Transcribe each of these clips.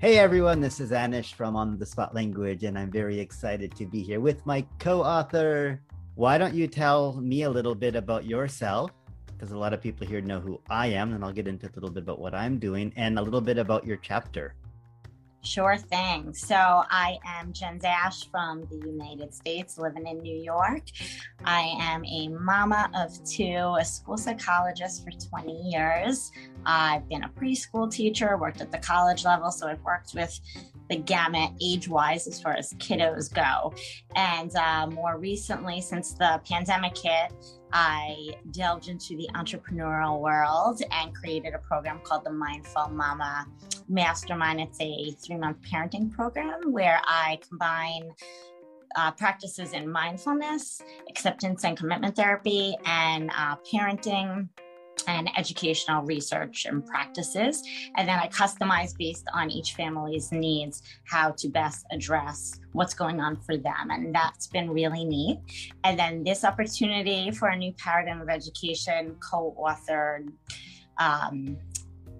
Hey everyone, this is Anish from On the Spot Language, and I'm very excited to be here with my co author. Why don't you tell me a little bit about yourself? Because a lot of people here know who I am, and I'll get into a little bit about what I'm doing and a little bit about your chapter. Sure thing. So I am Jen Dash from the United States, living in New York. I am a mama of two, a school psychologist for 20 years. I've been a preschool teacher, worked at the college level, so I've worked with the gamut age wise as far as kiddos go. And uh, more recently, since the pandemic hit, I delved into the entrepreneurial world and created a program called the Mindful Mama Mastermind. It's a three month parenting program where I combine uh, practices in mindfulness, acceptance and commitment therapy, and uh, parenting and educational research and practices. And then I customize based on each family's needs how to best address what's going on for them. And that's been really neat. And then this opportunity for a new paradigm of education co authored. Um,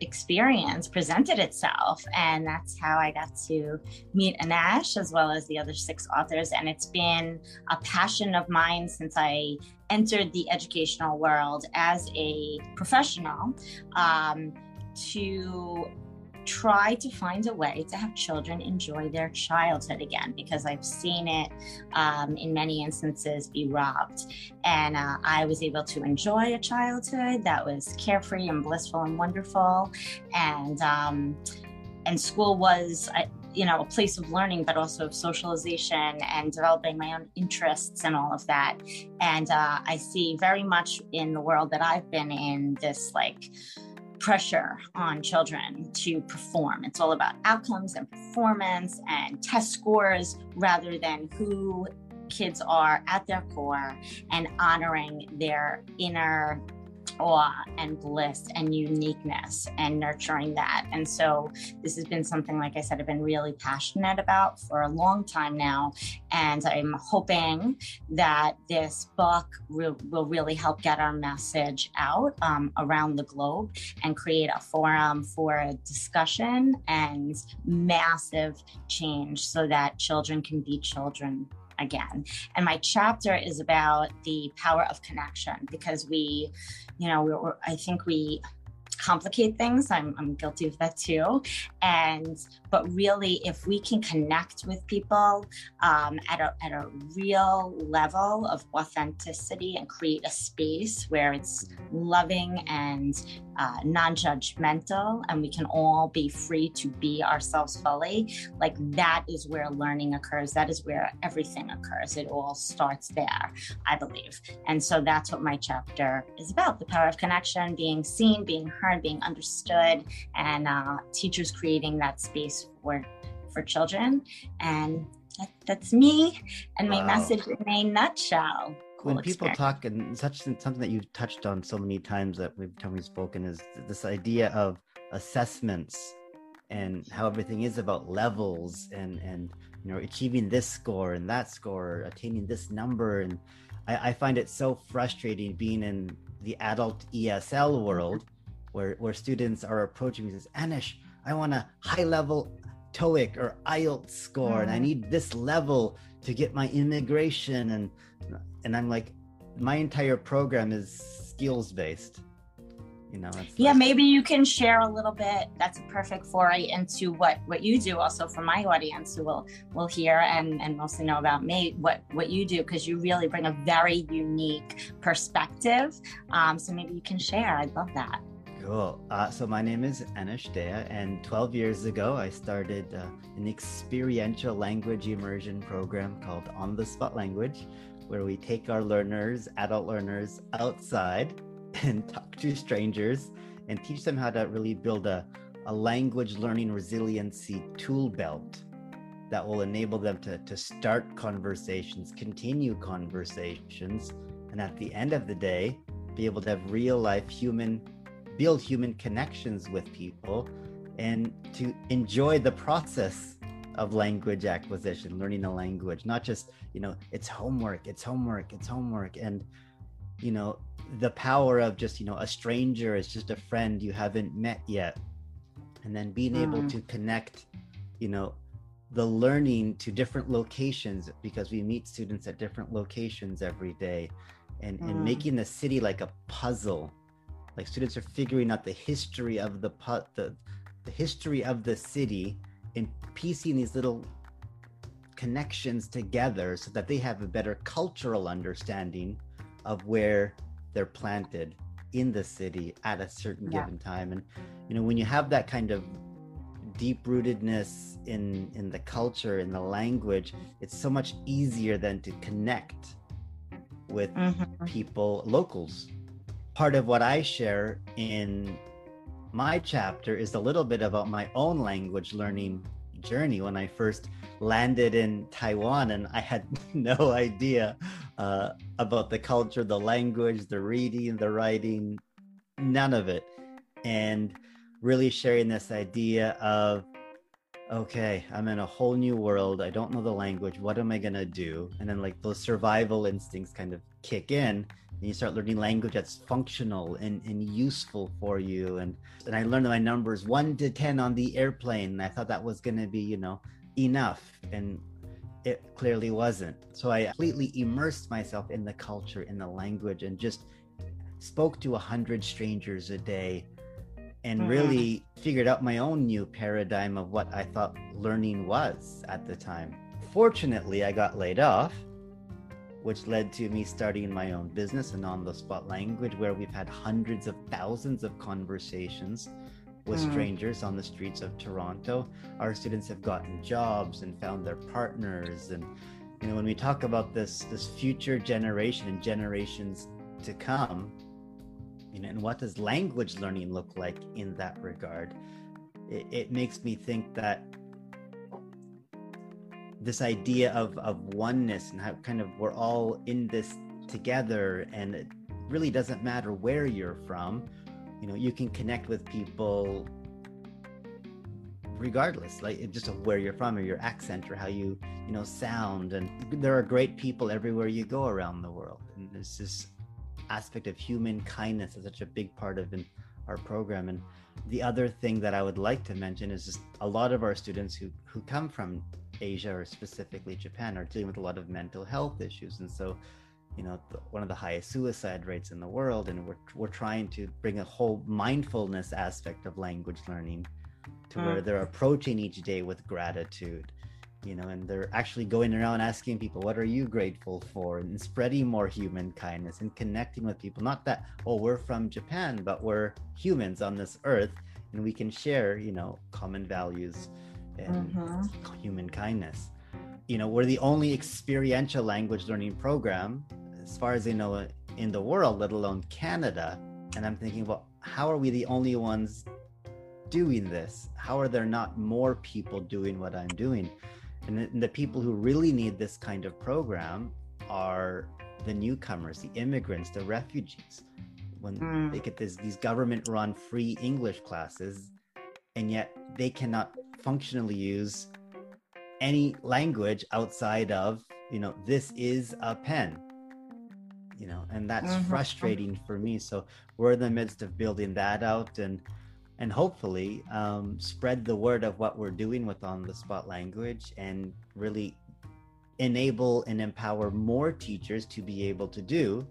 experience presented itself and that's how i got to meet Anish as well as the other six authors and it's been a passion of mine since i entered the educational world as a professional um, to try to find a way to have children enjoy their childhood again because I've seen it um, in many instances be robbed. And uh, I was able to enjoy a childhood that was carefree and blissful and wonderful. And um, and school was you know a place of learning but also of socialization and developing my own interests and all of that. And uh, i see very much in the world that i've been in this like pressure on children to perform. It's all about outcomes and performance and test scores rather than who kids are at their core and honoring their inner awe and bliss and uniqueness and nurturing that. And so this has been something, like I said, I've been really passionate about for a long time now. And I'm hoping that this book will, will really help get our message out um, around the globe and create a forum for discussion and massive change so that children can be children again. And my chapter is about the power of connection because we, you know, we're, I think we complicate things. I'm, I'm guilty of that too. And but really, if we can connect with people um, at a at a real level of authenticity and create a space where it's loving and uh, non-judgmental, and we can all be free to be ourselves fully, like that is where learning occurs. That is where everything occurs. It all starts there, I believe. And so that's what my chapter is about: the power of connection, being seen, being heard being understood, and uh, teachers creating that space for for children. And that, that's me and my wow. message in a nutshell. Cool when people experience. talk and such something that you've touched on so many times that we've time we've spoken is this idea of assessments and how everything is about levels and and you know achieving this score and that score attaining this number and I, I find it so frustrating being in the adult esl world where where students are approaching me and says, Anish, I want a high level TOEIC or IELTS score, mm. and I mm-hmm. need this level to get my immigration, and and I'm like, my entire program is skills based. You know, yeah, like, maybe you can share a little bit. That's a perfect foray into what what you do, also for my audience who will will hear and and mostly know about me what what you do because you really bring a very unique perspective. Um, so maybe you can share. I'd love that. Cool. Uh, so my name is Anish Dea, and 12 years ago, I started uh, an experiential language immersion program called On the Spot Language, where we take our learners, adult learners, outside and talk to strangers and teach them how to really build a, a language learning resiliency tool belt that will enable them to, to start conversations, continue conversations, and at the end of the day, be able to have real life human build human connections with people and to enjoy the process of language acquisition learning a language not just you know it's homework it's homework it's homework and you know the power of just you know a stranger is just a friend you haven't met yet and then being mm. able to connect you know the learning to different locations because we meet students at different locations every day and, mm. and making the city like a puzzle like students are figuring out the history of the the, the history of the city and piecing these little connections together so that they have a better cultural understanding of where they're planted in the city at a certain yeah. given time and you know when you have that kind of deep rootedness in in the culture in the language it's so much easier than to connect with mm-hmm. people locals part of what i share in my chapter is a little bit about my own language learning journey. When i first landed in taiwan and i had no idea uh, about the culture the language the reading the writing none of it. And really sharing this idea of okay i'm in a whole new world. I don't know the language. What am i going to do? And then like those survival instincts kind of kick in and you start learning language that's functional and, and useful for you. And and i learned my numbers 1 to 10 on the airplane. And i thought that was going to be you know enough. And it clearly wasn't. So i completely immersed myself in the culture in the language and just spoke to a hundred strangers a day and mm-hmm. really figured out my own new paradigm of what I thought learning was at the time. Fortunately, I got laid off, which led to me starting my own business and on the spot language, where we've had hundreds of thousands of conversations with mm. strangers on the streets of Toronto. Our students have gotten jobs and found their partners. And you know, when we talk about this this future generation and generations to come, you know, and what does language learning look like in that regard? It, it makes me think that this idea of, of oneness and how kind of we're all in this together and it really doesn't matter where you're from you know you can connect with people regardless like just of where you're from or your accent or how you you know sound and there are great people everywhere you go around the world and this is aspect of human kindness is such a big part of in our program. And the other thing that I would like to mention is just a lot of our students who, who come from Asia or specifically Japan are dealing with a lot of mental health issues. And so, you know, the, one of the highest suicide rates in the world. And we're, we're trying to bring a whole mindfulness aspect of language learning to mm. where they're approaching each day with gratitude you know, and they're actually going around asking people, what are you grateful for? And spreading more human kindness and connecting with people. Not that, oh, we're from Japan, but we're humans on this earth and we can share, you know, common values and mm-hmm. human kindness. You know, we're the only experiential language learning program, as far as I know, in the world, let alone Canada. And I'm thinking, well, how are we the only ones doing this? How are there not more people doing what I'm doing? And the, and the people who really need this kind of program are the newcomers, the immigrants, the refugees. When mm. they get this, these government run free English classes, and yet they cannot functionally use any language outside of, you know, this is a pen you know and that's mm-hmm. frustrating for me so we're in the midst of building that out and and hopefully um, spread the word of what we're doing with on the spot language and really enable and empower more teachers to be able to do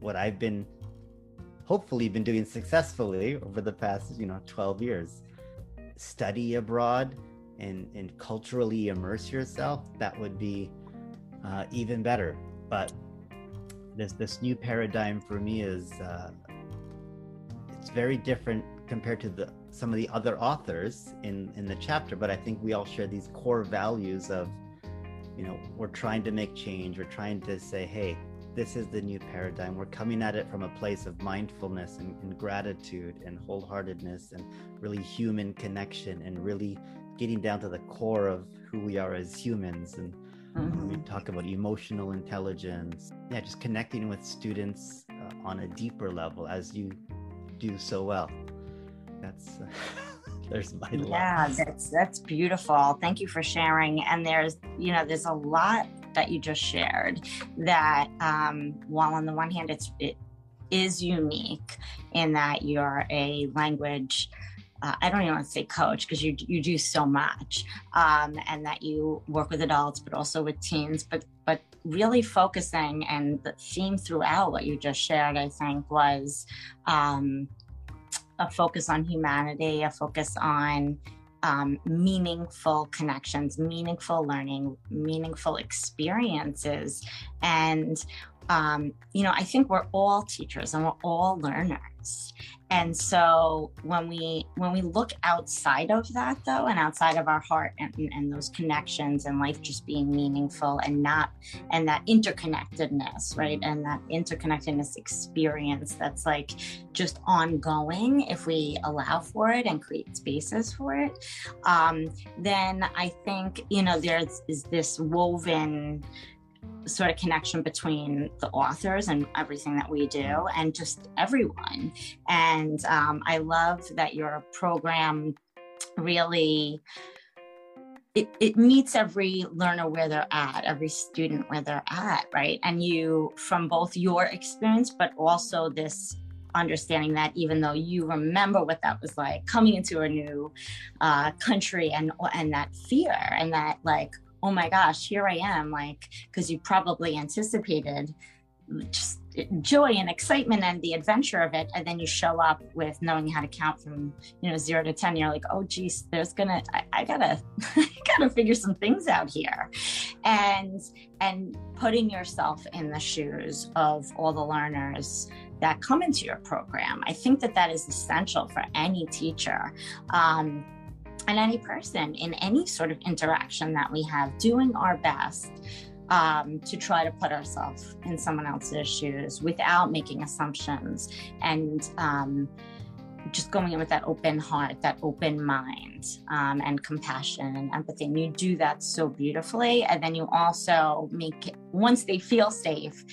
what I've been hopefully been doing successfully over the past you know 12 years study abroad and and culturally immerse yourself that would be uh, even better. But this this new paradigm for me is uh, it's very different compared to the some of the other authors in in the chapter but i think we all share these core values of you know we're trying to make change we're trying to say hey this is the new paradigm we're coming at it from a place of mindfulness and, and gratitude and wholeheartedness and really human connection and really getting down to the core of who we are as humans and mm-hmm. we talk about emotional intelligence yeah just connecting with students uh, on a deeper level as you do so well. That's uh, there's my yeah, that's that's beautiful. Thank you for sharing. And there's you know there's a lot that you just shared that um, while on the one hand it's it is unique in that you're a language uh, I don't even want to say coach because you you do so much, um, and that you work with adults, but also with teens. But but really focusing and the theme throughout what you just shared, I think, was um, a focus on humanity, a focus on um, meaningful connections, meaningful learning, meaningful experiences, and um, you know, I think we're all teachers and we're all learners. And so when we when we look outside of that though, and outside of our heart and, and those connections and life just being meaningful and not and that interconnectedness, right? And that interconnectedness experience that's like just ongoing if we allow for it and create spaces for it, um, then I think, you know, there's is this woven sort of connection between the authors and everything that we do and just everyone. And um, I love that your program really it, it meets every learner where they're at, every student where they're at, right? And you, from both your experience, but also this understanding that even though you remember what that was like coming into a new uh, country and and that fear and that like oh my gosh, here I am, like, because you probably anticipated just joy and excitement and the adventure of it. And then you show up with knowing how to count from you know zero to ten you're like oh geez there's gonna i, I gotta i gotta figure some things out here. And and putting yourself in the shoes of all the learners that come into your program i think that that is essential for any teacher. Um, and any person in any sort of interaction that we have, doing our best um, to try to put ourselves in someone else's shoes without making assumptions and um, just going in with that open heart, that open mind, um, and compassion and empathy. And you do that so beautifully. And then you also make, once they feel safe,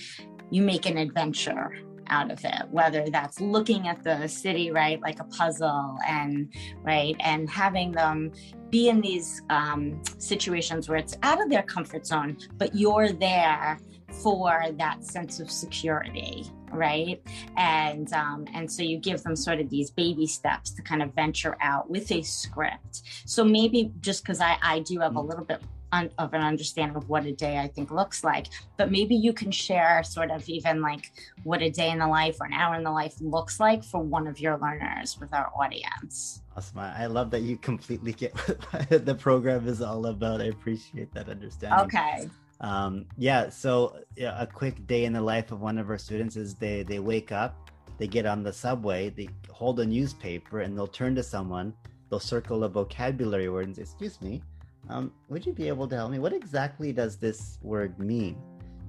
you make an adventure out of it, whether that's looking at the city, right, like a puzzle, and right, and having them be in these um, situations where it's out of their comfort zone, but you're there for that sense of security right and um, and so you give them sort of these baby steps to kind of venture out with a script so maybe just because I, I do have a mm. little bit un- of an understanding of what a day I think looks like. But maybe you can share sort of even like what a day in the life or an hour in the life looks like for one of your learners with our audience. Awesome. I love that you completely get what the program is all about. I appreciate that understanding. Okay. Um, yeah. So yeah, a quick day in the life of one of our students is they they wake up, they get on the subway, they hold a newspaper, and they'll turn to someone. They'll circle a vocabulary word and say, "Excuse me, um, would you be able to help me? What exactly does this word mean?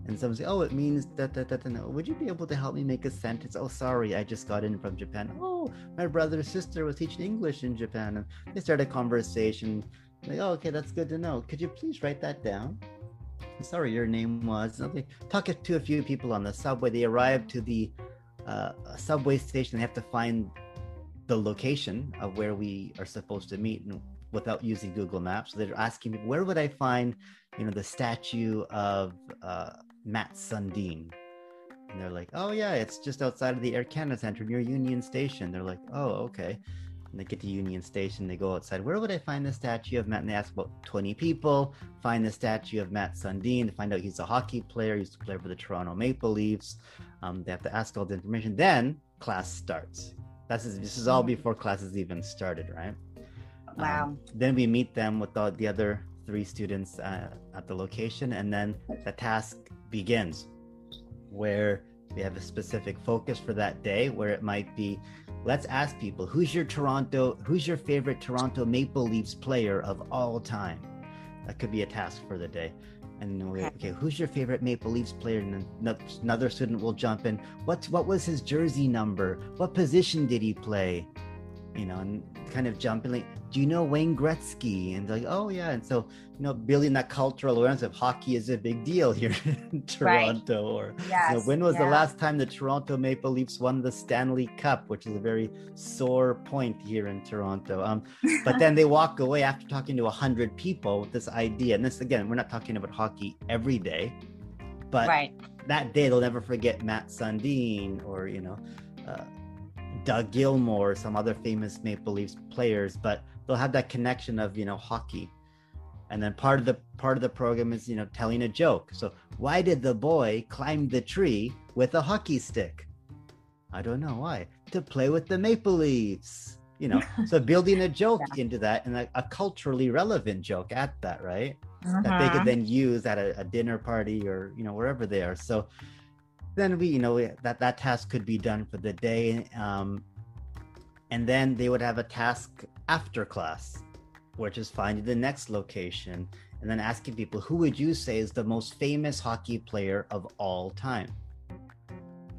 And someone say, oh, it means that, that, that, no. Would you be able to help me make a sentence? Oh, sorry, I just got in from Japan. Oh, my brother sister was teaching English in Japan. And they start a conversation. Like, oh, okay, that's good to know. Could you please write that down? Sorry, your name was. Okay. Talk to a few people on the subway. They arrive to the uh, subway station. They have to find the location of where we are supposed to meet. And without using Google Maps. They're asking me, where would I find, you know, the statue of uh, Matt Sundin? And they're like, oh yeah, it's just outside of the Air Canada Center near Union Station. They're like, oh okay. And they get to Union Station, they go outside. Where would I find the statue of Matt? And they ask about 20 people, find the statue of Matt Sundin to find out he's a hockey player, he used to play for the Toronto Maple Leafs. Um, they have to ask all the information. Then class starts. That's this is all before classes even started, right? Wow. Um, then we meet them with the, the other three students uh, at the location, and then the task begins where we have a specific focus for that day where it might be let's ask people who's your Toronto, who's your favorite Toronto Maple Leafs player of all time? That could be a task for the day. And we, okay, who's your favorite Maple Leafs player? And another student will jump in. What what was his jersey number? What position did he play? You know, and kind of jumping like, do you know Wayne Gretzky? And like, oh yeah. And so, you know, building that cultural awareness of hockey is a big deal here in Toronto. Right. Or yes, you know, when was yeah. the last time the Toronto Maple Leafs won the Stanley Cup, which is a very sore point here in Toronto. Um, but then they walk away after talking to a hundred people with this idea. And this again, we're not talking about hockey every day, but right. that day they'll never forget Matt Sundin or you know. Uh, Doug Gilmour, some other famous Maple Leafs players, but they'll have that connection of you know hockey. And then part of the part of the program is you know telling a joke. So why did the boy climb the tree with a hockey stick? I don't know why. To play with the Maple Leafs. You know, so building a joke yeah. into that and a, a, culturally relevant joke at that, right? Uh-huh. That they could mm-hmm. then use at a, a dinner party or you know wherever they are. So then we you know that that task could be done for the day um, and then they would have a task after class which is finding the next location and then asking people who would you say is the most famous hockey player of all time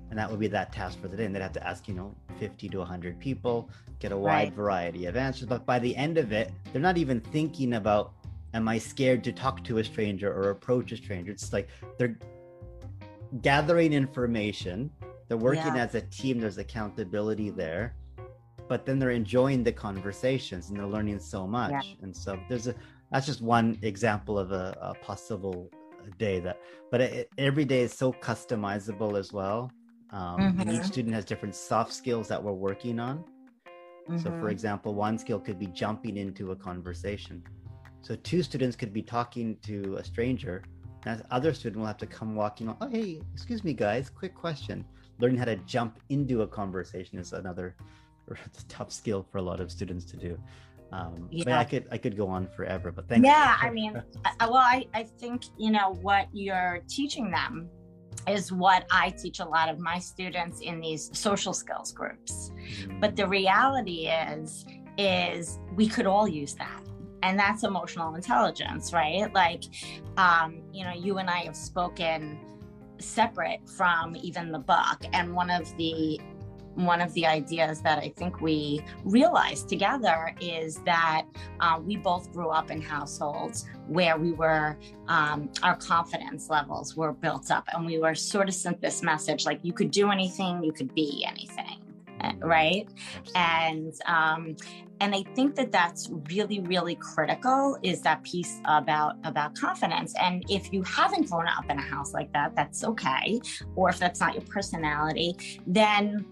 and that would be that task for the day and they'd have to ask you know 50 to 100 people get a wide right. variety of answers but by the end of it they're not even thinking about am i scared to talk to a stranger or approach a stranger it's like they're gathering information. They're working yeah. as a team. There's accountability there, but then they're enjoying the conversations and they're learning so much. Yeah. And so there's a that's just one example of a, a possible day that, but it, every day is so customizable as well. Um, mm-hmm. And each mm-hmm. student has different soft skills that we're working on. Mm-hmm. So, for mm-hmm. example, one skill could be jumping into a conversation. So, two students could be talking to a stranger and other student will have to come walking on, oh, hey, excuse me, guys, quick question. Learning how to jump into a conversation is another tough skill for a lot of students to do. Um, yeah. I, mean, I could I could go on forever, but thank yeah, I mean, well, I, I think you know what you're teaching them is what I teach a lot of my students in these social skills groups. Mm. But the reality is, is we could all use that and that's emotional intelligence right? Like um, you know you and i have spoken separate from even the book. And one of the one of the ideas that I think we realized together is that uh, we both grew up in households where we were, um, our confidence levels were built up, and we were sort of sent this message like you could do anything, you could be anything. Uh, right? And um, and i think that that's really really critical is that piece about about confidence. And if you haven't grown up in a house like that that's okay. Or if that's not your personality then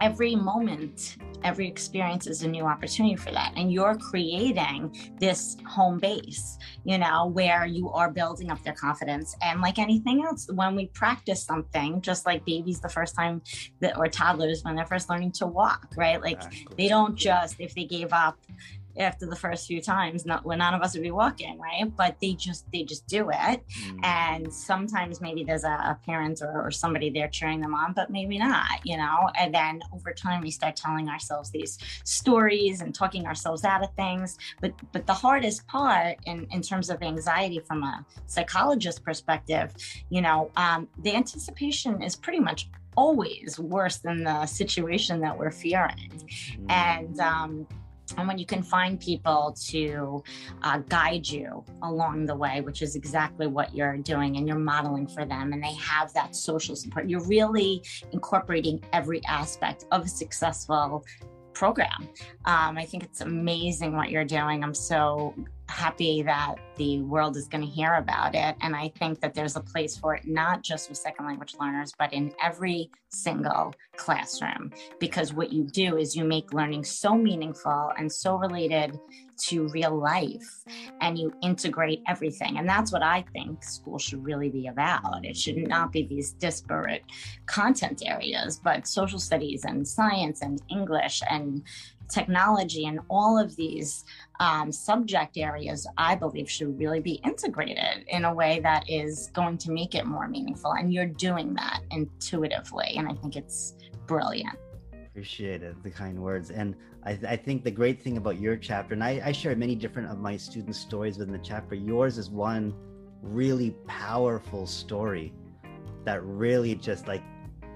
every moment every experience is a new opportunity for that. And you're creating this home base you know where you are building up their confidence. And like anything else when we practice something just like babies the first time that or toddlers when they're first learning to walk right? Like exactly. they don't just if they gave up after the first few times not when none of us would be walking right? But they just they just do it. Mm. and sometimes maybe there's a, a parent or, or, somebody there cheering them on but maybe not you know? And then over time we start telling ourselves these stories and talking ourselves out of things. But but the hardest part in in terms of anxiety from a psychologist perspective you know um, the anticipation is pretty much always worse than the situation that we're fearing. Mm. and um, and when you can find people to uh, guide you along the way, which is exactly what you're doing, and you're modeling for them, and they have that social support, you're really incorporating every aspect of a successful program. Um, I think it's amazing what you're doing. I'm so happy that the world is going to hear about it. And I think that there's a place for it, not just with second language learners, but in every single classroom. Because what you do is you make learning so meaningful and so related to real life and you integrate everything. And that's what I think school should really be about. It should not be these disparate content areas, but social studies and science and English and technology and all of these um, subject areas, I believe, should really be integrated in a way that is going to make it more meaningful. And you're doing that intuitively. And I think it's brilliant. Appreciate it, the kind words. And I, I think the great thing about your chapter, and I, I share many different of my students' stories within the chapter, yours is one really powerful story that really just like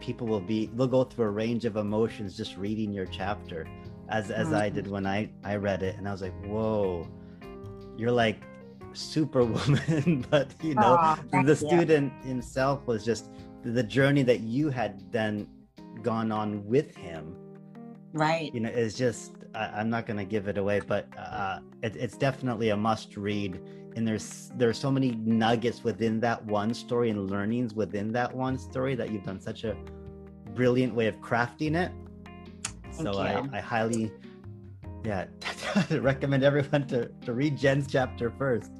people will be they'll go through a range of emotions just reading your chapter as as I did when I I read it, and I was like, whoa, you're like superwoman, but you know, oh, the student himself was just the journey that you had then gone on with him. Right. You know, it's just I, am not going to give it away, but uh, it, it's definitely a must read. And there's there's so many nuggets within that one story and learnings within that one story that you've done such a brilliant way of crafting it so I, I highly yeah recommend everyone to, to read jen's chapter first.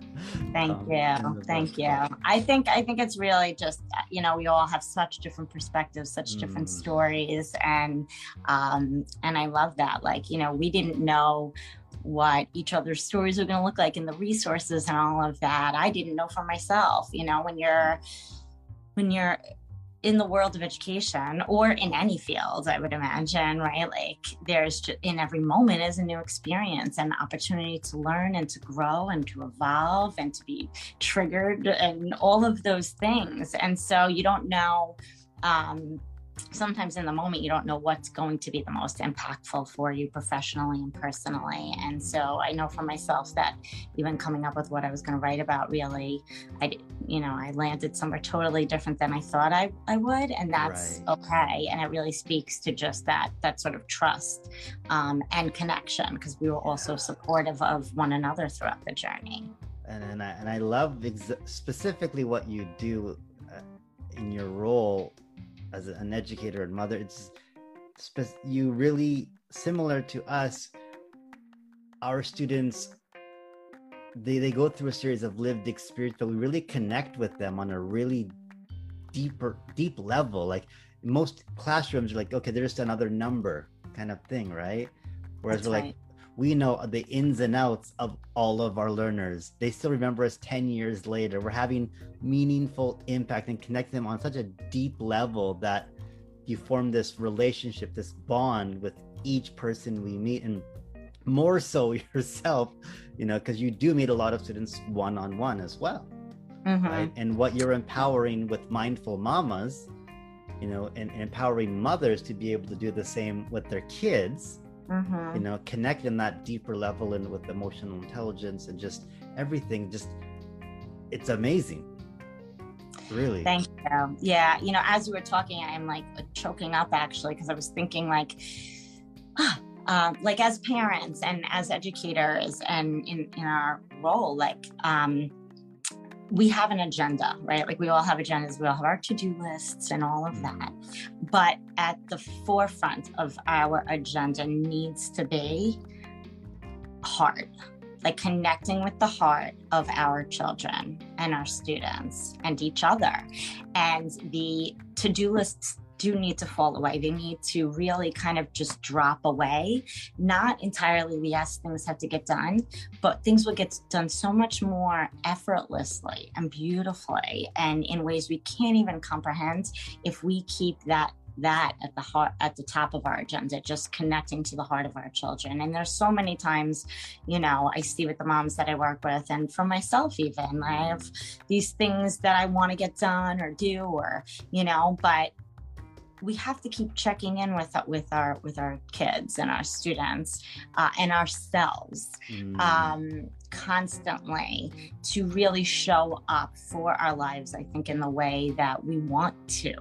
Thank um, you. Thank you. I think i think it's really just you know we all have such different perspectives such mm. different stories and um and i love that. Like you know we didn't know what each other's stories were going to look like and the resources and all of that. I didn't know for myself you know when you're when you're in the world of education or in any field, I would imagine, right? Like there's just, in every moment is a new experience and opportunity to learn and to grow and to evolve and to be triggered and all of those things. And so you don't know um, sometimes in the moment you don't know what's going to be the most impactful for you professionally and personally. And so i know for myself that even coming up with what i was going to write about really i you know i landed somewhere totally different than i thought i, I would and that's right. okay. And it really speaks to just that that sort of trust um, and connection because we were also supportive of one another throughout the journey. And, and I, and I love ex- specifically what you do uh, in your role as an educator and mother it's you really similar to us our students they, they go through a series of lived experience but we really connect with them on a really deeper deep level like most classrooms are like okay they're just another number kind of thing right whereas That's we're right. like we know the ins and outs of all of our learners. They still remember us 10 years later. We're having meaningful impact and connecting them on such a deep level that you form this relationship, this bond with each person we meet. And more so yourself, you know, because you do meet a lot of students one on one as well. Mm-hmm. Right. And what you're empowering with mindful mamas, you know, and, and empowering mothers to be able to do the same with their kids mm-hmm. you know connect in that deeper level and with emotional intelligence and just everything just it's amazing. Really. Thank you. Yeah you know as you were talking i'm like choking up actually because i was thinking like um, like as parents and as educators and in, in our role like um, we have an agenda, right? Like we all have agendas, we all have our to do lists and all of mm-hmm. that. But at the forefront of our agenda needs to be heart, like connecting with the heart of our children and our students and each other. And the to do lists do need to fall away. They need to really kind of just drop away. Not entirely, yes, things have to get done, but things will get done so much more effortlessly and beautifully and in ways we can't even comprehend if we keep that that at the heart at the top of our agenda just connecting to the heart of our children and there's so many times you know i see with the moms that i work with and for myself even i have these things that i want to get done or do or you know but we have to keep checking in with with our with our kids and our students uh, and ourselves mm. um, constantly to really show up for our lives i think in the way that we want to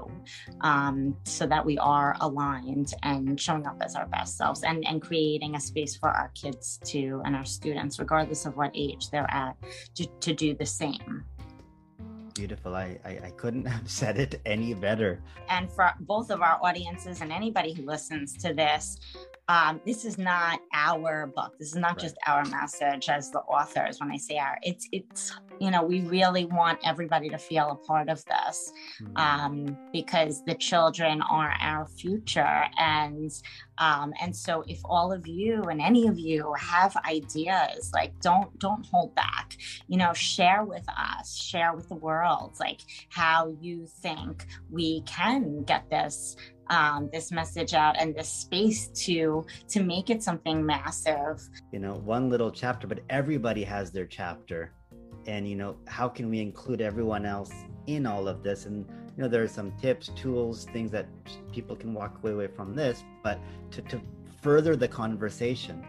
um, so that we are aligned and showing up as our best selves and and creating a space for our kids to and our students regardless of what age they're at to, to do the same beautiful. I, I, I couldn't have said it any better. And for both of our audiences and anybody who listens to this, um, this is not our book. This is not right. just our message as the authors. When I say our, it's it's you know we really want everybody to feel a part of this mm-hmm. um, because the children are our future, and um, and so if all of you and any of you have ideas, like don't don't hold back. You know, share with us, share with the world, like how you think we can get this um, this message out and this space to to make it something massive. You know one little chapter but everybody has their chapter. And you know how can we include everyone else in all of this? And you know there are some tips tools things that people can walk away from this but to, to further the conversation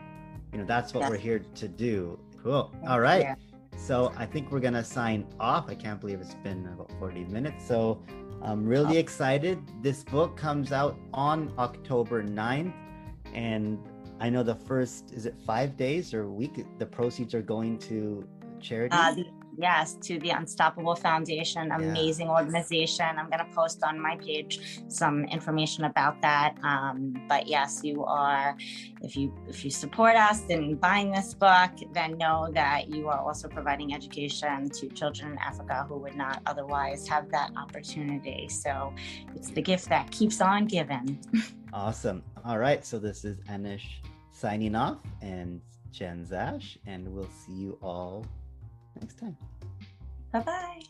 you know that's what that's, we're here to do. Cool. All right. yeah. So i think we're gonna sign off i can't believe it's been about 40 minutes so I'm really excited. This book comes out on October 9th, and I know the first is it five days or week the proceeds are going to charity. Uh, the, yes, to the Unstoppable Foundation, amazing yeah. organization. I'm going to post on my page some information about that. Um, but yes, you are. If you if you support us in buying this book, then know that you are also providing education to children in Africa who would not otherwise have that opportunity. So it's the gift that keeps on giving. awesome. All right. So this is Anish signing off and Jen Zash, and we'll see you all next time. Bye bye.